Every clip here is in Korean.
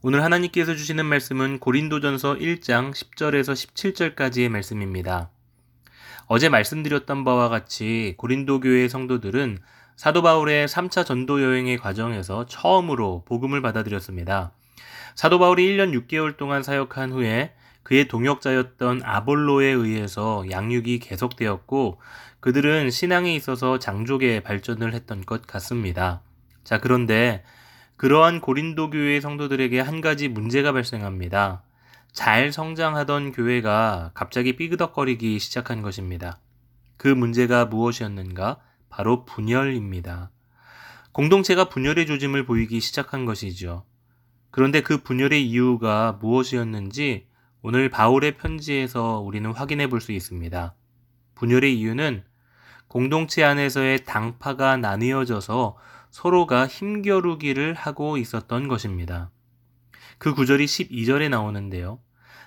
오늘 하나님께서 주시는 말씀은 고린도전서 1장 10절에서 17절까지의 말씀입니다. 어제 말씀드렸던 바와 같이 고린도 교회의 성도들은 사도 바울의 3차 전도 여행의 과정에서 처음으로 복음을 받아들였습니다. 사도 바울이 1년 6개월 동안 사역한 후에 그의 동역자였던 아볼로에 의해서 양육이 계속되었고 그들은 신앙에 있어서 장족의 발전을 했던 것 같습니다. 자, 그런데 그러한 고린도 교회 성도들에게 한 가지 문제가 발생합니다. 잘 성장하던 교회가 갑자기 삐그덕거리기 시작한 것입니다. 그 문제가 무엇이었는가? 바로 분열입니다. 공동체가 분열의 조짐을 보이기 시작한 것이죠. 그런데 그 분열의 이유가 무엇이었는지 오늘 바울의 편지에서 우리는 확인해 볼 수 있습니다. 분열의 이유는 공동체 안에서의 당파가 나뉘어져서 서로가 힘겨루기를 하고 있었던 것입니다. 그 구절이 12절에 나오는데요.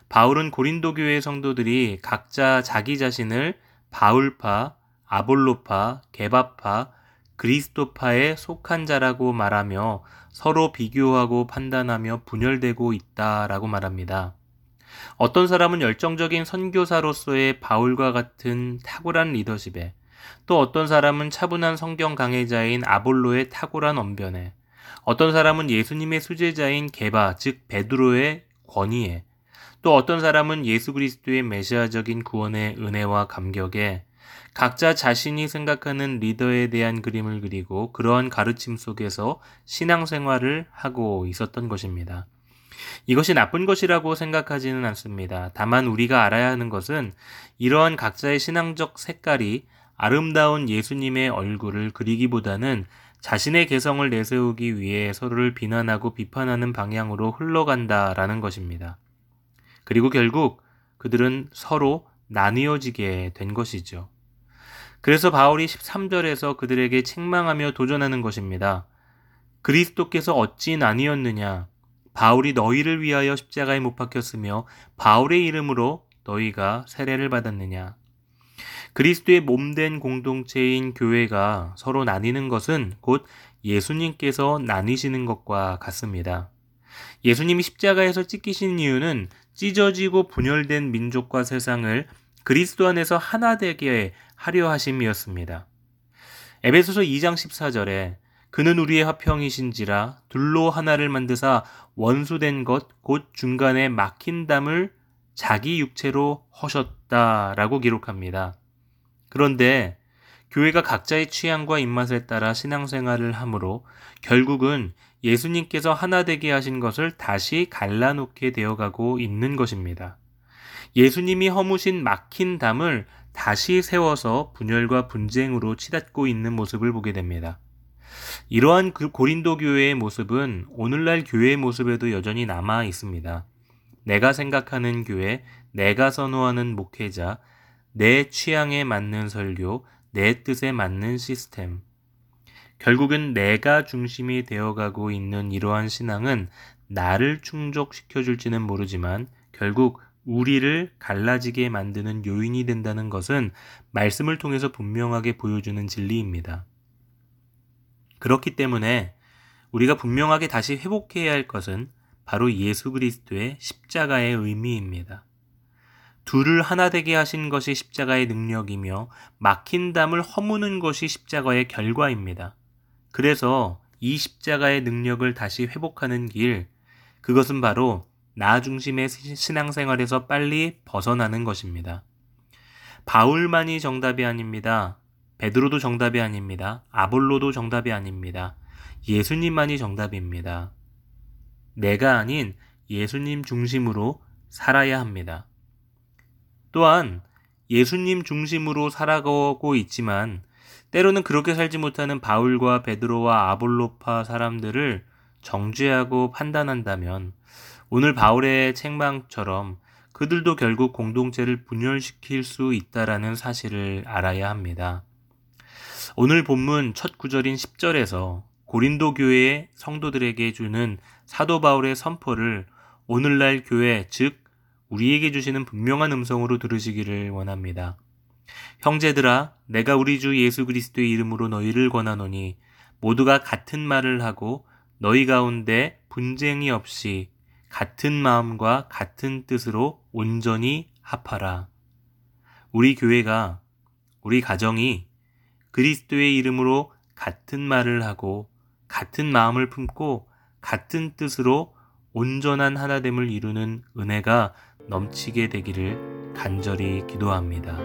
바울은 고린도 교회 성도들이 각자 자기 자신을 바울파, 아볼로파, 게바파, 그리스도파에 속한 자라고 말하며 서로 비교하고 판단하며 분열되고 있다라고 말합니다. 어떤 사람은 열정적인 선교사로서의 바울과 같은 탁월한 리더십에 또 어떤 사람은 차분한 성경 강해자인 아볼로의 탁월한 언변에 어떤 사람은 예수님의 수제자인 게바 즉 베드로의 권위에 또 어떤 사람은 예수 그리스도의 메시아적인 구원의 은혜와 감격에 각자 자신이 생각하는 리더에 대한 그림을 그리고 그러한 가르침 속에서 신앙생활을 하고 있었던 것입니다. 이것이 나쁜 것이라고 생각하지는 않습니다. 다만 우리가 알아야 하는 것은 이러한 각자의 신앙적 색깔이 아름다운 예수님의 얼굴을 그리기보다는 자신의 개성을 내세우기 위해 서로를 비난하고 비판하는 방향으로 흘러간다라는 것입니다. 그리고 결국 그들은 서로 나뉘어지게 된 것이죠. 그래서 바울이 13절에서 그들에게 책망하며 도전하는 것입니다. 그리스도께서 어찌 나뉘었느냐? 바울이 너희를 위하여 십자가에 못 박혔으며 바울의 이름으로 너희가 세례를 받았느냐? 그리스도의 몸된 공동체인 교회가 서로 나뉘는 것은 곧 예수님께서 나뉘시는 것과 같습니다. 예수님이 십자가에서 찢기신 이유는 찢어지고 분열된 민족과 세상을 그리스도 안에서 하나 되게 하려 하심이었습니다. 에베소서 2장 14절에 그는 우리의 화평이신지라 둘로 하나를 만드사 원수된 것 곧 중간에 막힌 담을 자기 육체로 허셨다라고 기록합니다. 그런데 교회가 각자의 취향과 입맛에 따라 신앙생활을 하므로 결국은 예수님께서 하나 되게 하신 것을 다시 갈라놓게 되어가고 있는 것입니다. 예수님이 허무신 막힌 담을 다시 세워서 분열과 분쟁으로 치닫고 있는 모습을 보게 됩니다. 이러한 그 고린도 교회의 모습은 오늘날 교회의 모습에도 여전히 남아 있습니다. 내가 생각하는 교회, 내가 선호하는 목회자, 내 취향에 맞는 설교, 내 뜻에 맞는 시스템. 결국은 내가 중심이 되어가고 있는 이러한 신앙은 나를 충족시켜줄지는 모르지만 결국 우리를 갈라지게 만드는 요인이 된다는 것은 말씀을 통해서 분명하게 보여주는 진리입니다. 그렇기 때문에 우리가 분명하게 다시 회복해야 할 것은 바로 예수 그리스도의 십자가의 의미입니다. 둘을 하나 되게 하신 것이 십자가의 능력이며 막힌 담을 허무는 것이 십자가의 결과입니다. 그래서 이 십자가의 능력을 다시 회복하는 길, 그것은 바로 나 중심의 신앙생활에서 빨리 벗어나는 것입니다. 바울만이 정답이 아닙니다. 베드로도 정답이 아닙니다. 아볼로도 정답이 아닙니다. 예수님만이 정답입니다. 내가 아닌 예수님 중심으로 살아야 합니다. 또한 예수님 중심으로 살아가고 있지만 때로는 그렇게 살지 못하는 바울과 베드로와 아볼로파 사람들을 정죄하고 판단한다면 오늘 바울의 책망처럼 그들도 결국 공동체를 분열시킬 수 있다라는 사실을 알아야 합니다. 오늘 본문 첫 구절인 10절에서 고린도 교회의 성도들에게 주는 사도 바울의 선포를 오늘날 교회, 즉, 우리에게 주시는 분명한 음성으로 들으시기를 원합니다. 형제들아, 내가 우리 주 예수 그리스도의 이름으로 너희를 권하노니 모두가 같은 말을 하고 너희 가운데 분쟁이 없이 같은 마음과 같은 뜻으로 온전히 합하라. 우리 교회가, 우리 가정이 그리스도의 이름으로 같은 말을 하고 같은 마음을 품고 같은 뜻으로 온전한 하나됨을 이루는 은혜가 넘치게 되기를 간절히 기도합니다.